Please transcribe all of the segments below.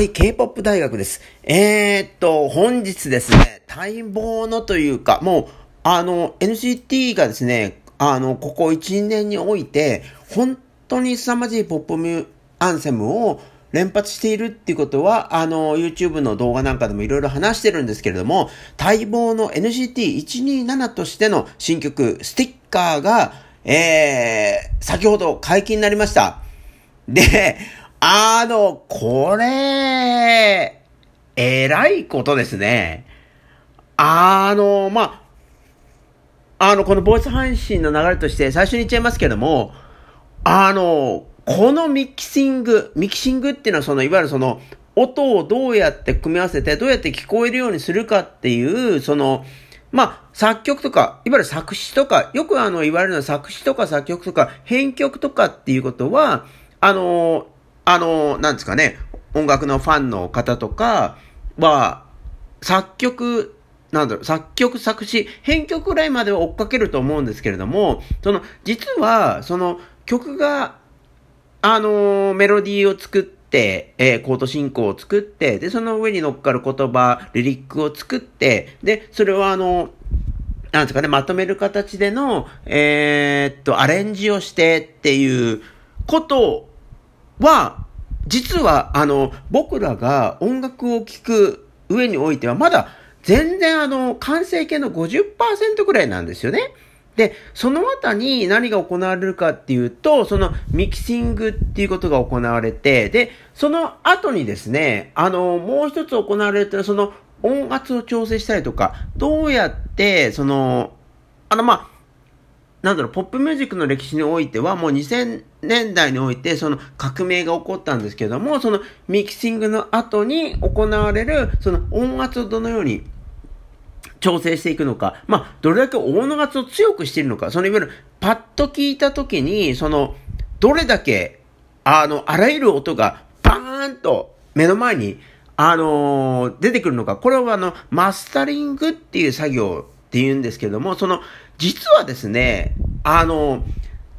はい、K-POP 大学です。えー、っと、本日ですね、待望のというか、もう、あの、NCT がですね、あの、ここ1年において、本当に凄まじいポップミュアンセムを連発しているっていうことは、あの、YouTube の動画なんかでもいろいろ話してるんですけれども、待望の NCT127 としての新曲、スティッカーが、えー、先ほど解禁になりました。で、あの、これ、えらいことですね。あの、まあ、あの、このボイス配信の流れとして最初に言っちゃいますけども、あの、このミキシング、ミキシングっていうのはその、いわゆるその、音をどうやって組み合わせて、どうやって聞こえるようにするかっていう、その、まあ、作曲とか、いわゆる作詞とか、よくあの、言われるのは作詞とか作曲とか、編曲とかっていうことは、あの、あの、なんですかね、音楽のファンの方とかは、作曲、なんだろう、作曲、作詞、編曲ぐらいまでは追っかけると思うんですけれども、その、実は、その、曲が、あの、メロディーを作って、えー、コード進行を作って、で、その上に乗っかる言葉、リリックを作って、で、それをあの、なんですかね、まとめる形での、えー、っと、アレンジをしてっていうことをは、実は、あの、僕らが音楽を聴く上においては、まだ全然あの、完成形の50%ぐらいなんですよね。で、その後に何が行われるかっていうと、そのミキシングっていうことが行われて、で、その後にですね、あの、もう一つ行われるというのは、その音圧を調整したりとか、どうやって、その、あの、まあ、なんだろう、ポップミュージックの歴史においては、もう2000年代において、その革命が起こったんですけども、そのミキシングの後に行われる、その音圧をどのように調整していくのか、まあ、どれだけ音圧を強くしているのか、そのいわゆる、パッと聞いたときに、その、どれだけ、あの、あらゆる音が、バーンと目の前に、あのー、出てくるのか、これはあの、マスタリングっていう作業って言うんですけども、その、実はですね、あの、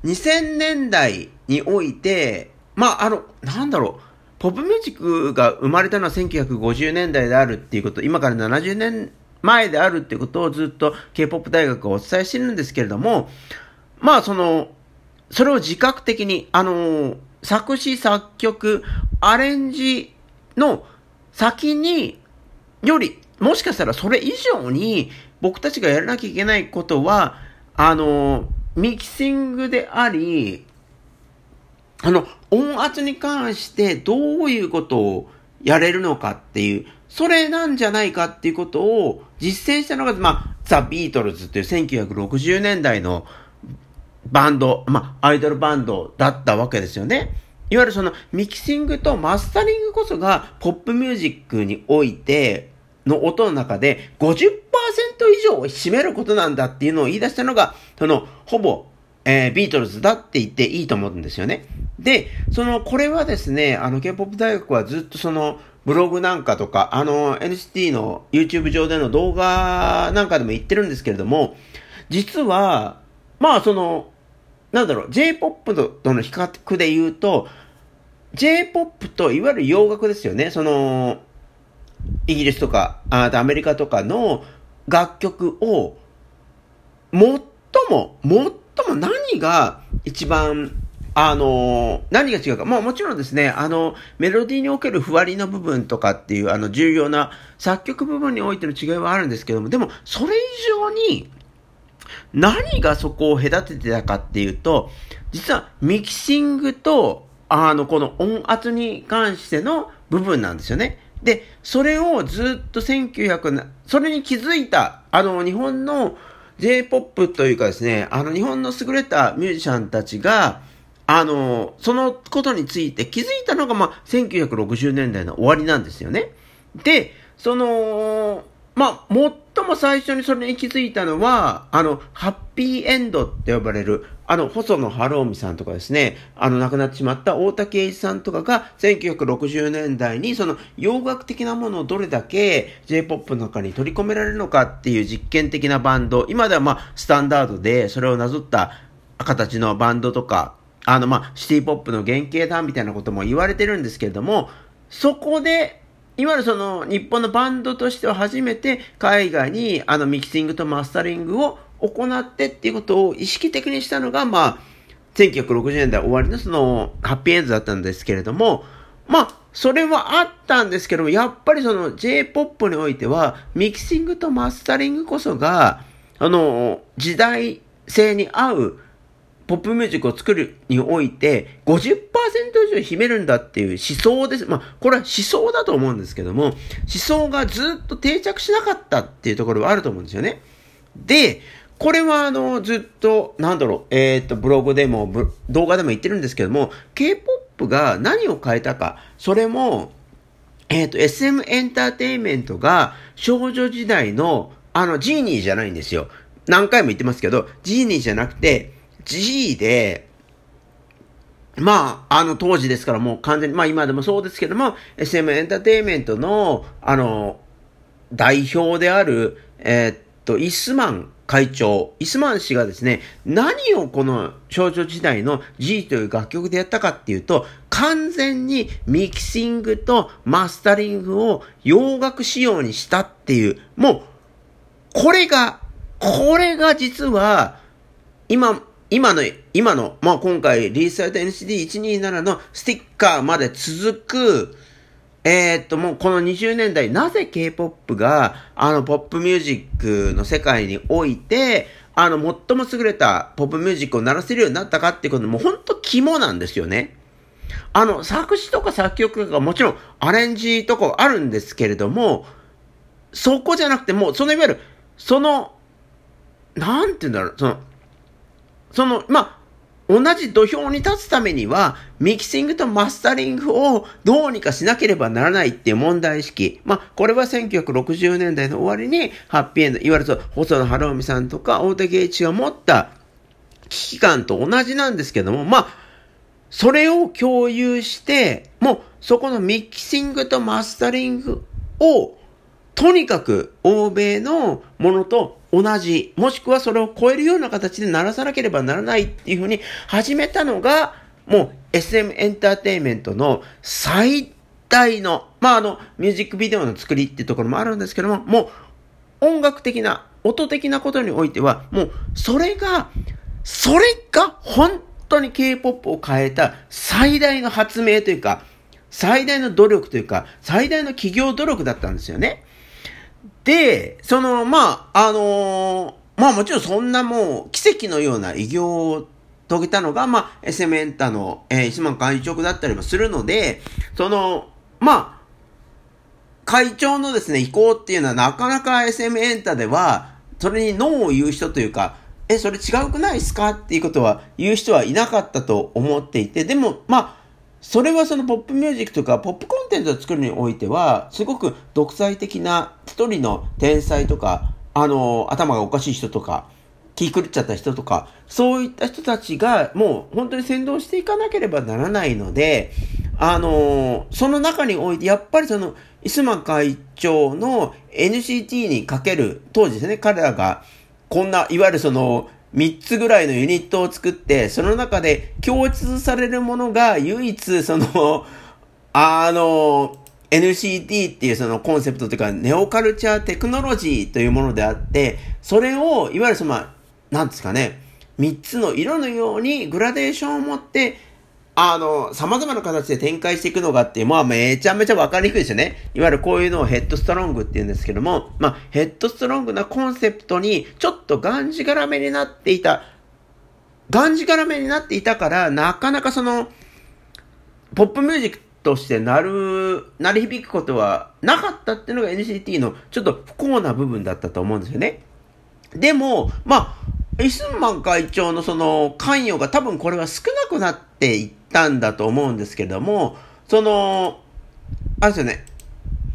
2000年代において、まあ、あの、なんだろう、ポップミュージックが生まれたのは1950年代であるっていうこと、今から70年前であるっていうことをずっと K-POP 大学はお伝えしてるんですけれども、まあその、それを自覚的に、あの、作詞作曲、アレンジの先に、より、もしかしたらそれ以上に僕たちがやらなきゃいけないことは、あの、ミキシングであり、あの、音圧に関してどういうことをやれるのかっていう、それなんじゃないかっていうことを実践したのが、まあ、ザ・ビートルズっていう1960年代のバンド、まあ、アイドルバンドだったわけですよね。いわゆるそのミキシングとマスタリングこそがポップミュージックにおいての音の中で50%以上を占めることなんだっていうのを言い出したのが、その、ほぼ、えー、ビートルズだって言っていいと思うんですよね。で、その、これはですね、あの、K-POP 大学はずっとその、ブログなんかとか、あの、NCT の YouTube 上での動画なんかでも言ってるんですけれども、実は、まあその、なんだろう、J-POP との比較で言うと、J-POP といわゆる洋楽ですよね。その、イギリスとか、あアメリカとかの楽曲を、最も、最も何が一番、あの、何が違うか。まあもちろんですね、あの、メロディーにおけるふわりの部分とかっていう、あの、重要な作曲部分においての違いはあるんですけども、でも、それ以上に、何がそこを隔ててたかっていうと、実はミキシングと、あの、この音圧に関しての部分なんですよね。で、それをずっと1900それに気づいた、あの、日本の J-POP というかですね、あの、日本の優れたミュージシャンたちが、あの、そのことについて気づいたのが、まあ、1960年代の終わりなんですよね。で、その、まあ、最も最初にそれに気づいたのは、あの、ハッピーエンドって呼ばれる、あの、細野晴臣さんとかですね、あの、亡くなってしまった大竹栄一さんとかが、1960年代に、その、洋楽的なものをどれだけ J-POP の中に取り込められるのかっていう実験的なバンド、今ではまあ、スタンダードで、それをなぞった形のバンドとか、あの、まあ、シティポップの原型だみたいなことも言われてるんですけれども、そこで、いわゆるその日本のバンドとしては初めて海外にあのミキシングとマスタリングを行ってっていうことを意識的にしたのが、まあ、1960年代終わりのそのハッピーエンドだったんですけれども、まあ、それはあったんですけども、やっぱりその J-POP においては、ミキシングとマスタリングこそが、あの、時代性に合うポップミュージックを作るにおいて50%以上秘めるんだっていう思想です。まあ、これは思想だと思うんですけども、思想がずっと定着しなかったっていうところはあると思うんですよね。で、これはあの、ずっと、なんだろう、えっ、ー、と、ブログでも、動画でも言ってるんですけども、K-POP が何を変えたか、それも、えっ、ー、と、SM エンターテインメントが少女時代の、あの、ジーニーじゃないんですよ。何回も言ってますけど、ジーニーじゃなくて、G で、まあ、あの当時ですからもう完全に、まあ今でもそうですけども、SM エンターテインメントの、あの、代表である、えー、っと、イスマン会長、イスマン氏がですね、何をこの少女時代の G という楽曲でやったかっていうと、完全にミキシングとマスタリングを洋楽仕様にしたっていう、もう、これが、これが実は、今、今の、今の、まあ、今回リースされた NCD127 のスティッカーまで続く、えー、っと、もうこの20年代、なぜ K-POP が、あの、ポップミュージックの世界において、あの、最も優れたポップミュージックを鳴らせるようになったかっていうことも、ほんと肝なんですよね。あの、作詞とか作曲とかもちろんアレンジとかあるんですけれども、そこじゃなくてもう、そのいわゆる、その、なんて言うんだろう、その、その、まあ、同じ土俵に立つためには、ミキシングとマスタリングをどうにかしなければならないっていう問題意識。まあ、これは1960年代の終わりに、ハッピーエンド、いわゆる細野晴臣さんとか大竹栄一が持った危機感と同じなんですけども、まあ、それを共有して、もう、そこのミキシングとマスタリングを、とにかく欧米のものと同じ、もしくはそれを超えるような形で鳴らさなければならないっていうふうに始めたのが、もう SM エンターテインメントの最大の、まああの、ミュージックビデオの作りっていうところもあるんですけども、もう音楽的な、音的なことにおいては、もうそれが、それが本当に K-POP を変えた最大の発明というか、最大の努力というか、最大の企業努力だったんですよね。で、その、まあ、あのー、まあもちろんそんなもう奇跡のような偉業を遂げたのが、まあ、SM エンタの、えー、石間会長だったりもするので、その、まあ、会長のですね、意向っていうのはなかなか SM エンタでは、それにノーを言う人というか、え、それ違うくないですか？っていうことは言う人はいなかったと思っていて、でも、まあ、それはそのポップミュージックとかポップコンテンツを作るにおいては、すごく独裁的な一人の天才とか、あの、頭がおかしい人とか、気狂っちゃった人とか、そういった人たちがもう本当に先導していかなければならないので、あの、その中において、やっぱりその、イスマ会長の NCT にかける、当時ですね、彼らが、こんな、いわゆるその、3つぐらいのユニットを作って、その中で共通されるものが唯一、その、あの、NCT っていうそのコンセプトというか、ネオカルチャーテクノロジーというものであって、それを、いわゆるその、まあ、なんですかね、3つの色のようにグラデーションを持って、あの、様々な形で展開していくのがっていう、まあめちゃめちゃわかりにくいですよね。いわゆるこういうのをヘッドストロングって言うんですけども、まあヘッドストロングなコンセプトにちょっとがんじがらめになっていた、がんじがらめになっていたから、なかなかその、ポップミュージックとしてなる、鳴り響くことはなかったっていうのが NCT のちょっと不幸な部分だったと思うんですよね。でも、まあ、イスンマン会長のその関与が多分これは少なくなっていったんだと思うんですけども、その、あれですよね。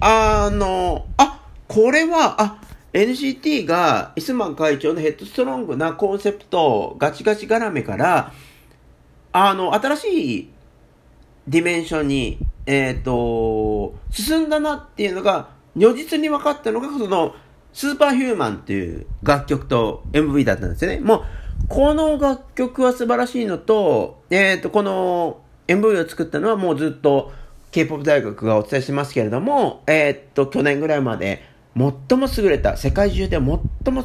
あの、あ、これは、あ、NCT がイスマン会長のヘッドストロングなコンセプト、ガチガチ絡めから、あの、新しいディメンションに、えっ、ー、と、進んだなっていうのが、如実に分かったのが、その、スーパーヒューマンっていう楽曲と MV だったんですよね。もう、この楽曲は素晴らしいのと、えっ、ー、と、この MV を作ったのはもうずっと K-POP 大学がお伝えしてますけれども、えー、っと、去年ぐらいまで、最も優れた、世界中で最も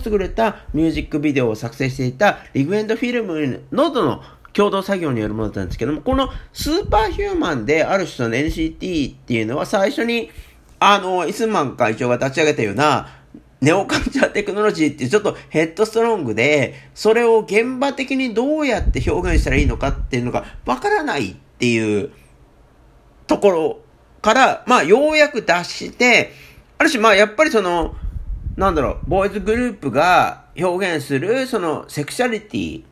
優れたミュージックビデオを作成していたリグエンドフィルムなどの共同作業によるものだったんですけども、このスーパーヒューマンである種の NCT っていうのは最初に、あの、イスマン会長が立ち上げたような、ネオカルチャーテクノロジーってちょっとヘッドストロングで、それを現場的にどうやって表現したらいいのかっていうのがわからないっていうところから、まあ、ようやく脱して、ある種、まあ、やっぱりその、なんだろう、ボーイズグループが表現する、その、セクシャリティ、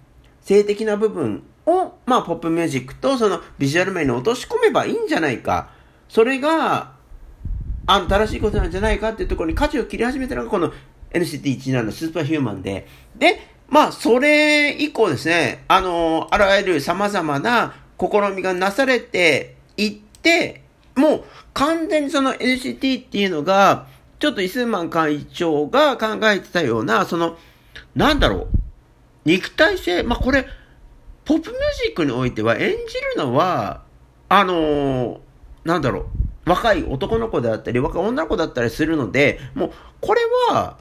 性的な部分を、まあ、ポップミュージックとそのビジュアル面に落とし込めばいいんじゃないか。それが、あの、正しいことなんじゃないかっていうところに舵を切り始めたのがこの NCT17 のスーパーヒューマンで、で、まあ、それ以降ですね、あの、あらゆる様々な試みがなされていって、もう完全にその NCT っていうのが、ちょっとイスーマン会長が考えてたような、その、なんだろう、肉体性、まあ、これ、ポップミュージックにおいては演じるのは、あのー、なんだろう、若い男の子であったり、若い女の子だったりするので、もう、これは、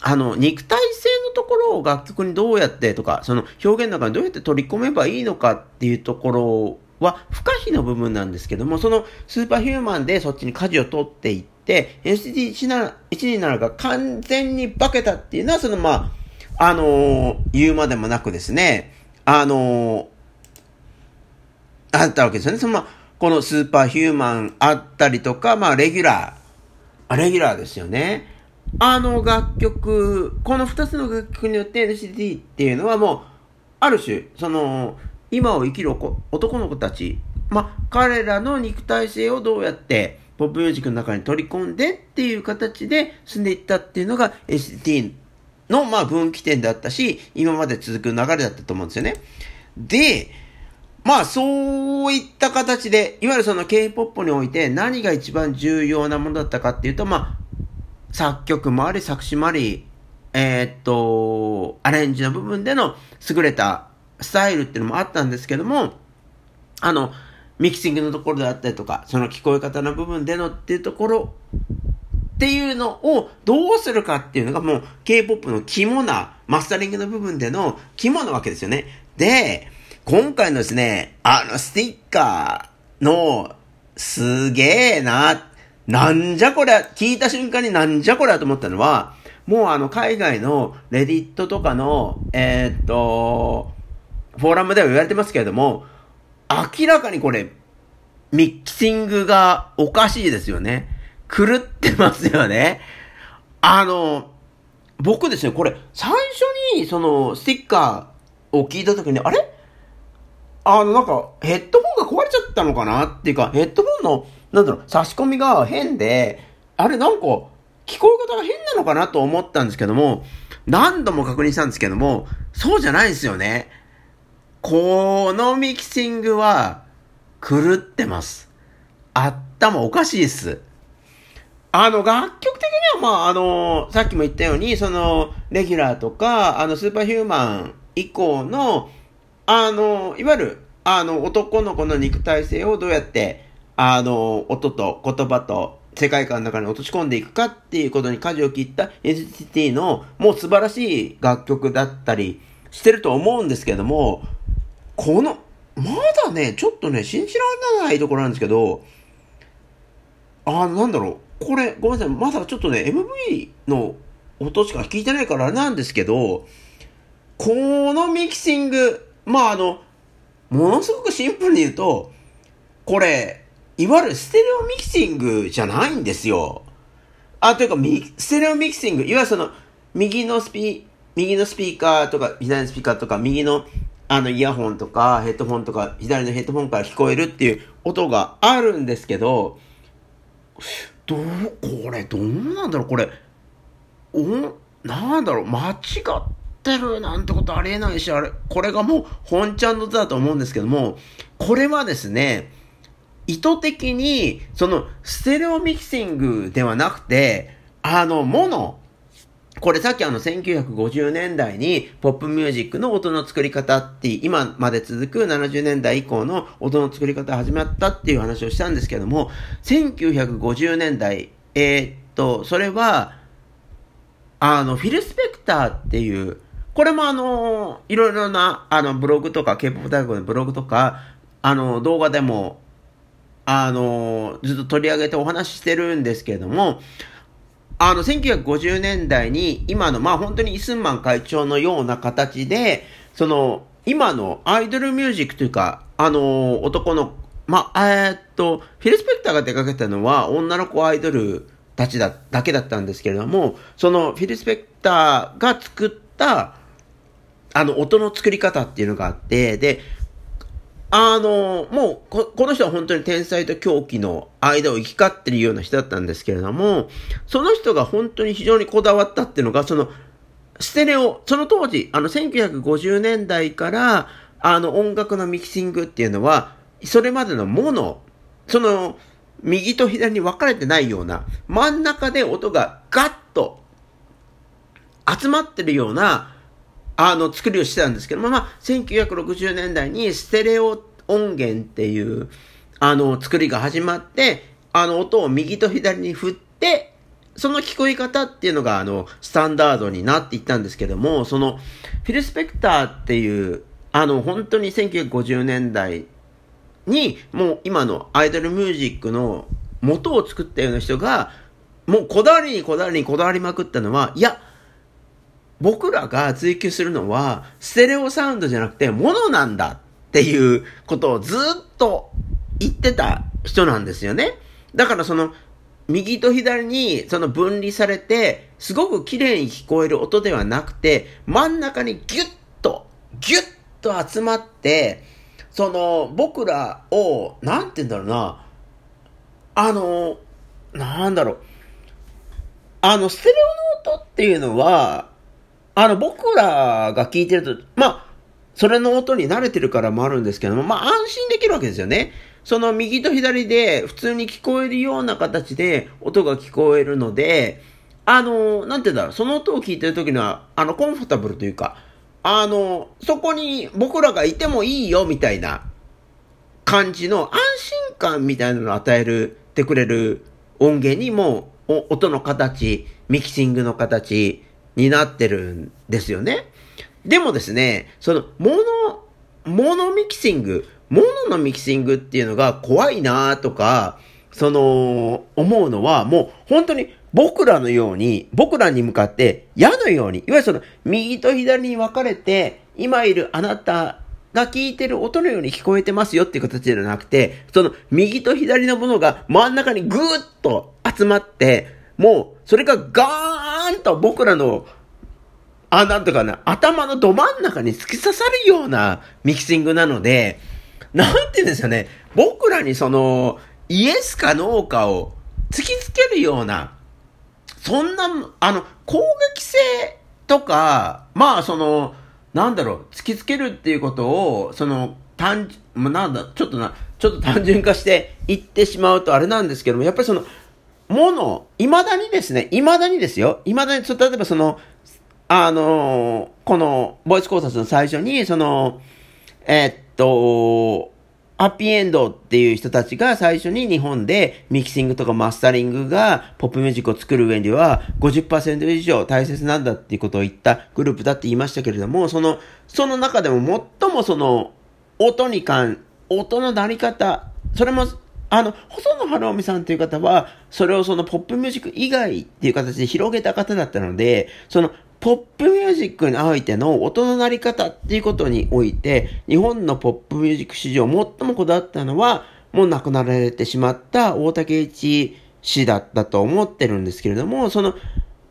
あの、肉体性のところを楽曲にどうやってとか、その表現の中にどうやって取り込めばいいのかっていうところは不可避の部分なんですけども、そのスーパーヒューマンでそっちに舵を取っていって、NCT127 が完全に化けたっていうのは、そのまあ、あのー、言うまでもなくですね、あのー、あったわけですよね。そのまあ、このスーパーヒューマンあったりとか、まあ、レギュラー、レギュラーですよね。あの楽曲、この二つの楽曲によって NCT っていうのはもう、ある種、その、今を生きる男の子たち、まあ、彼らの肉体性をどうやってポップミュージックの中に取り込んでっていう形で進んでいったっていうのが NCT の、まあ、分岐点だったし、今まで続く流れだったと思うんですよね。で、まあ、そういった形で、いわゆるその K-POP において何が一番重要なものだったかっていうと、まあ、作曲もあり、作詞もあり、えー、っと、アレンジの部分での優れたスタイルっていうのもあったんですけども、あの、ミキシングのところであったりとか、その聞こえ方の部分でのっていうところっていうのをどうするかっていうのがもう K-POP の肝な、マスタリングの部分での肝なわけですよね。で、今回のですね、あのスティッカーのすげえな、なんじゃこりゃ、聞いた瞬間になんじゃこりゃと思ったのは、もうあの海外のレディットとかの、えー、っと、フォーラムでは言われてますけれども、明らかにこれ、ミキシングがおかしいですよね。狂ってますよね。あの、僕ですね、これ、最初に、その、スティッカーを聞いたときに、あれ？あの、なんか、ヘッドホンが壊れちゃったのかな？っていうか、ヘッドホンの、なんだろう、差し込みが変で、あれなんか、聞こえ方が変なのかなと思ったんですけども、何度も確認したんですけども、そうじゃないですよね。このミキシングは、狂ってます。頭おかしいっす。あの、楽曲的には、まあ、あの、さっきも言ったように、その、レギュラーとか、あの、スーパーヒューマン以降の、あの、いわゆる、あの、男の子の肉体性をどうやって、あの、音と言葉と世界観の中に落とし込んでいくかっていうことに舵を切った NCT のもう素晴らしい楽曲だったりしてると思うんですけども、この、まだね、ちょっとね、信じられないところなんですけど、あのなんだろう、これ、ごめんなさい、まだちょっとね、MV の音しか聞いてないからなんですけど、このミキシング、まああの、ものすごくシンプルに言うと、これ、いわゆるステレオミキシングじゃないんですよ。あ、というか、ステレオミキシング、いわゆるその、右のスピ、右のスピーカーとか、左のスピーカーとか、右のあの、イヤホンとか、ヘッドホンとか、左のヘッドホンから聞こえるっていう音があるんですけど、どう、これ、どうなんだろう、これ、お、なんだろう、間違ってるなんてことありえないし、あれ、これがもう本ちゃんの図だと思うんですけども、これはですね、意図的に、その、ステレオミキシングではなくて、あの、モノ、これさっきあの1950年代にポップミュージックの音の作り方って今まで続く70年代以降の音の作り方始まったっていう話をしたんですけども、1950年代、え、っと、それは、あの、フィル・スペクターっていう、これもあの、いろいろな、あの、ブログとか、K-POP 大学のブログとか、あの、動画でも、あの、ずっと取り上げてお話ししてるんですけれども、あの、1950年代に今の、まあ本当にイスンマン会長のような形で、その、今のアイドルミュージックというか、あの、男の、まあ、えー、っと、フィル・スペクターが出かけたのは女の子アイドルたちだ、だけだったんですけれども、そのフィル・スペクターが作った、あの、音の作り方っていうのがあって、で、あの、もうこ、この人は本当に天才と狂気の間を行き交ってるような人だったんですけれども、その人が本当に非常にこだわったっていうのが、その、ステレオ、その当時、あの、1950年代から、あの、音楽のミキシングっていうのは、それまでのもの、その、右と左に分かれてないような、真ん中で音がガッと集まってるような、あの、作りをしてたんですけども、まあ、1960年代にステレオ音源っていう、あの、作りが始まって、あの、音を右と左に振って、その聞こえ方っていうのが、あの、スタンダードになっていったんですけども、その、フィル・スペクターっていう、あの、本当に1950年代に、もう今のアイドルミュージックの元を作ったような人が、もうこだわりにこだわりにこだわりまくったのは、いや、僕らが追求するのは、ステレオサウンドじゃなくて、モノなんだっていうことをずっと言ってた人なんですよね。だからその、右と左にその分離されて、すごく綺麗に聞こえる音ではなくて、真ん中にギュッと、ギュッと集まって、その、僕らを、なんて言うんだろうな、あの、なんだろう、あの、ステレオの音っていうのは、あの、僕らが聞いてると、まあ、それの音に慣れてるからもあるんですけども、まあ、安心できるわけですよね。その右と左で普通に聞こえるような形で音が聞こえるので、あの、なんて言うんだろう、その音を聞いてる時には、あの、コンフォータブルというか、あの、そこに僕らがいてもいいよみたいな感じの安心感みたいなのを与えるてくれる音源にも音の形、ミキシングの形、になってるんですよね。でもですね、その、モノ、モノミキシング、モノのミキシングっていうのが怖いなとか、その、思うのは、もう本当に僕らのように、僕らに向かって矢のように、いわゆるその、右と左に分かれて、今いるあなたが聞いてる音のように聞こえてますよっていう形じゃなくて、その右と左のものが真ん中にぐーっと集まって、もう、それがガーンと僕らの、あ、なんとかな、頭のど真ん中に突き刺さるようなミキシングなので、なんて言うんですよね、僕らにその、イエスかノーかを突きつけるような、そんな、あの、攻撃性とか、まあその、なんだろう、突きつけるっていうことを、その、単純、なんだ、ちょっとな、ちょっと単純化して言ってしまうとあれなんですけども、やっぱりその、もの、未だにですね、未だにですよ、未だに、例えばその、あのこの、ボイス考察の最初に、その、えー、っと、ハッピーエンドっていう人たちが最初に日本でミキシングとかマスタリングがポップミュージックを作る上では50%以上大切なんだっていうことを言ったグループだって言いましたけれども、その、その中でも最もその、音に関、音のなり方、それもあの、細野晴臣さんという方は、それをそのポップミュージック以外っていう形で広げた方だったので、そのポップミュージックにおいての音の鳴り方っていうことにおいて、日本のポップミュージック史上最もこだわったのは、もう亡くなられてしまった大竹一氏だったと思ってるんですけれども、その、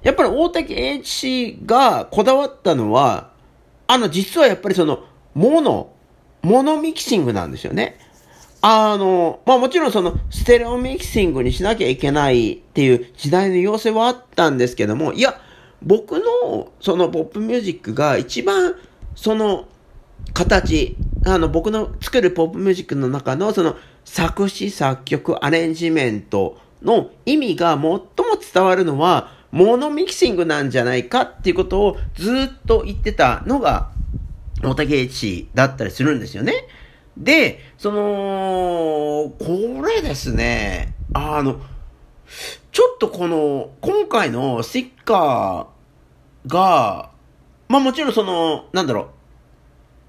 やっぱり大竹栄一氏がこだわったのは、あの、実はやっぱりその、モノ、モノミキシングなんですよね。あの、まあもちろんそのステレオミキシングにしなきゃいけないっていう時代の要請はあったんですけども、いや、僕のそのポップミュージックが一番その形、あの僕の作るポップミュージックの中のその作詞、作曲、アレンジメントの意味が最も伝わるのは、モノミキシングなんじゃないかっていうことをずっと言ってたのが、大竹栄一だったりするんですよね。で、その、これですね、あの、ちょっとこの、今回のスティッカーが、まあもちろんその、なんだろ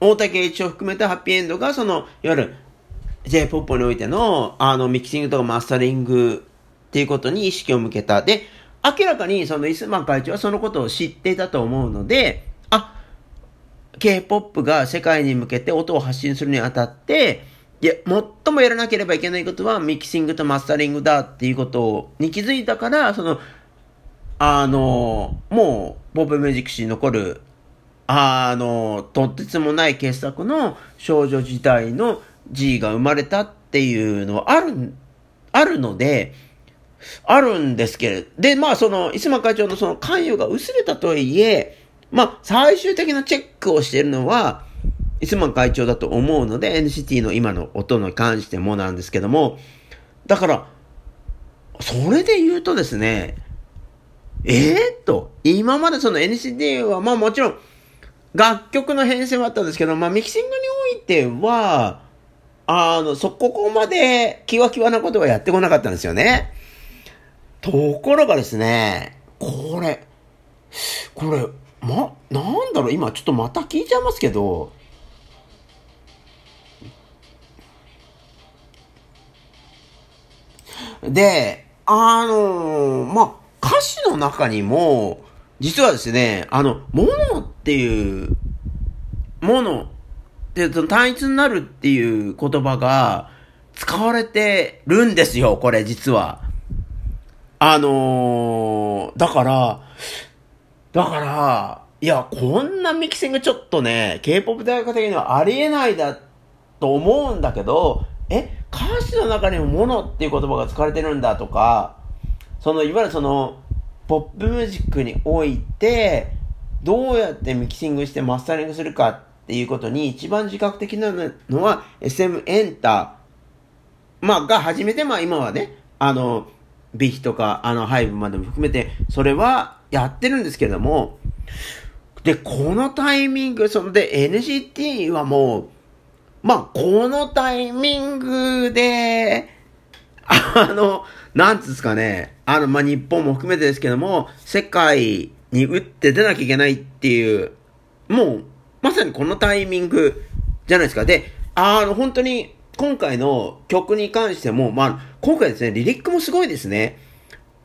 う、大竹一を含めたハッピーエンドが、その、いわゆる J-POP においての、あの、ミキシングとかマスタリングっていうことに意識を向けた。で、明らかにそのイスマン会長はそのことを知っていたと思うので、K-POP が世界に向けて音を発信するにあたって、いや、最もやらなければいけないことはミキシングとマスタリングだっていうことに気づいたから、その、あの、もう、ポップミュージック史に残る、あの、とってつもない傑作の少女時代の G が生まれたっていうのはある、あるので、あるんですけれど、で、まあその、磯間会長のその関与が薄れたとはいえ、まあ最終的なチェックをしているのは、磯間会長だと思うので、NCT の今の音に関してもなんですけども、だから、それで言うとですね、ええー、と、今までその NCT は、まあもちろん、楽曲の編成はあったんですけど、まあミキシングにおいては、あの、そここまでキワキワなことはやってこなかったんですよね。ところがですね、これ、これ、ま、なんだろう、今ちょっとまた聞いちゃいますけど、で、あのー、まあ、歌詞の中にも、実はですね、あの、ものっていう、もの、で、その単一になるっていう言葉が使われてるんですよ、これ実は。あのー、だから、だから、いや、こんなミキシングちょっとね、K-POP 大学的にはありえないだと思うんだけど、え、歌詞の中にもものっていう言葉が使われてるんだとか、その、いわゆるその、ポップミュージックにおいて、どうやってミキシングしてマスタリングするかっていうことに一番自覚的なのは SM エンター、まあ、が初めて、まあ今はね、あの、ビヒとか、あの、ハイブまでも含めて、それはやってるんですけれども、で、このタイミング、そので NCT はもう、まあ、このタイミングで、あの、なんつうんですかね、あの、まあ、日本も含めてですけども、世界に打って出なきゃいけないっていう、もう、まさにこのタイミングじゃないですか。で、あの、本当に、今回の曲に関しても、まあ、今回ですね、リリックもすごいですね。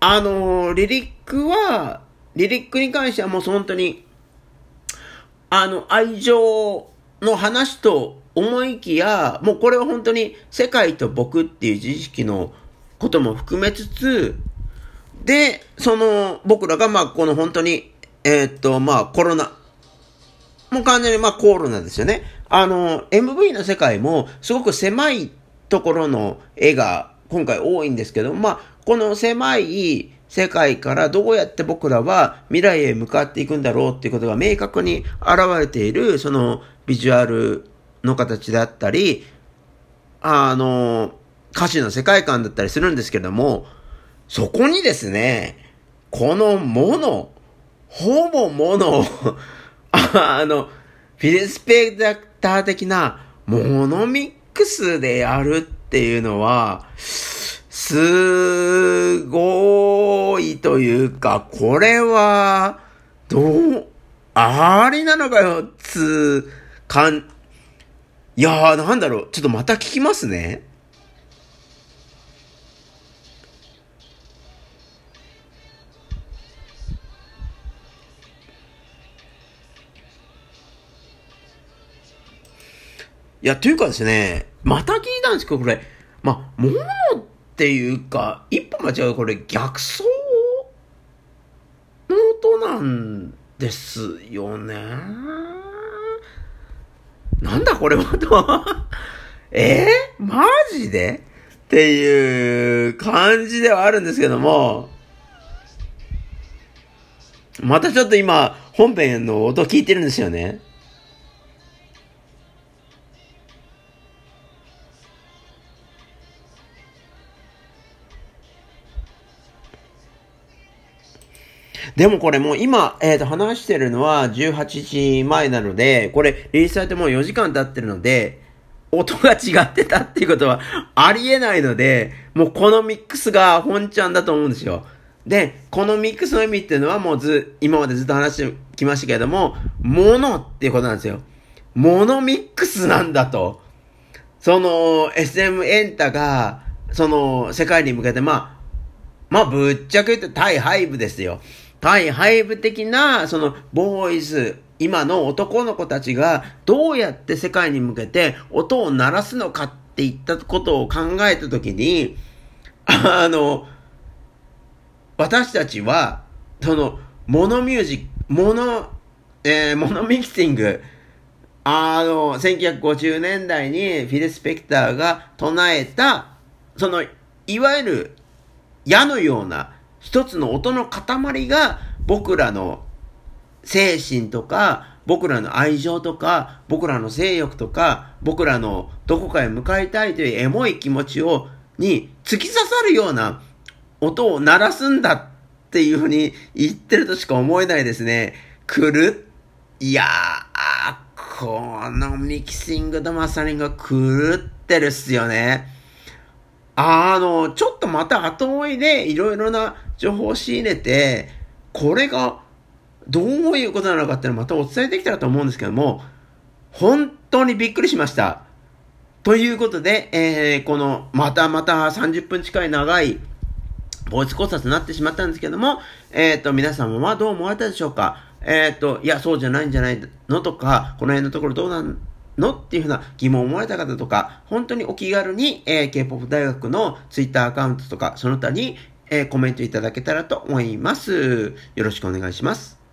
あの、リリックは、リリックに関してはもう本当に、あの、愛情の話と思いきや、もうこれは本当に世界と僕っていう自意識のことも含めつつ、で、その、僕らがまあこの本当に、えー、っと、まあコロナ、もう完全にまあコロナですよね。あの、MV の世界もすごく狭いところの絵が今回多いんですけど、まあ、この狭い世界からどうやって僕らは未来へ向かっていくんだろうっていうことが明確に現れている、そのビジュアルの形だったり、あの、歌詞の世界観だったりするんですけども、そこにですね、このもの、ほぼもの、あの、フィルスペクター的なモノミックスでやるっていうのは、すごいというか、これは、どう、ありなのかよ、つ、かん、いやー、なんだろう。ちょっとまた聞きますね。いや、というかですね、また聞いたんですけど、これ、まあ、ものっていうか、一歩間違うこれ逆走の音なんですよね。なんだこれはと。え？ー、マジで？っていう感じではあるんですけども、またちょっと今、本編の音聞いてるんですよね。でもこれもう今、えっ、ー、と、話してるのは18時前なので、これ、リリースされてもう4時間経ってるので、音が違ってたっていうことはありえないので、もうこのミックスが本ちゃんだと思うんですよ。で、このミックスの意味っていうのはもうず、今までずっと話してきましたけれども、ものっていうことなんですよ。モノミックスなんだと。その、SM エンタが、その、世界に向けて、まあ、まあ、ぶっちゃけ言って対ハイブですよ。対ハイブ的な、その、ボーイズ、今の男の子たちがどうやって世界に向けて音を鳴らすのかっていったことを考えたときに、あの、私たちは、その、モノミュージック、モノ、えー、モノミキシング、あの、1950年代にフィル・スペクターが唱えた、その、いわゆる矢のような一つの音の塊が僕らの精神とか、僕らの愛情とか、僕らの性欲とか、僕らのどこかへ向かいたいというエモい気持ちを、に突き刺さるような音を鳴らすんだっていうふうに言ってるとしか思えないですね。来る？いやー、このミキシングとマスタリングが狂ってるっすよね。あの、ちょっとまた後追いでいろいろな情報を仕入れて、これがどういうことなのかっていうのをまたお伝えできたらと思うんですけども、本当にびっくりしました。ということで、えー、この、またまた30分近い長い、ボイス考察になってしまったんですけども、えっ、ー、と、皆様はどう思われたでしょうか？えっ、ー、と、いや、そうじゃないんじゃないの？とか、この辺のところどうなんの？っていうふうな疑問を思われた方とか、本当にお気軽に、えー、K-POP 大学の Twitter アカウントとか、その他に、えー、コメントいただけたらと思います。よろしくお願いします。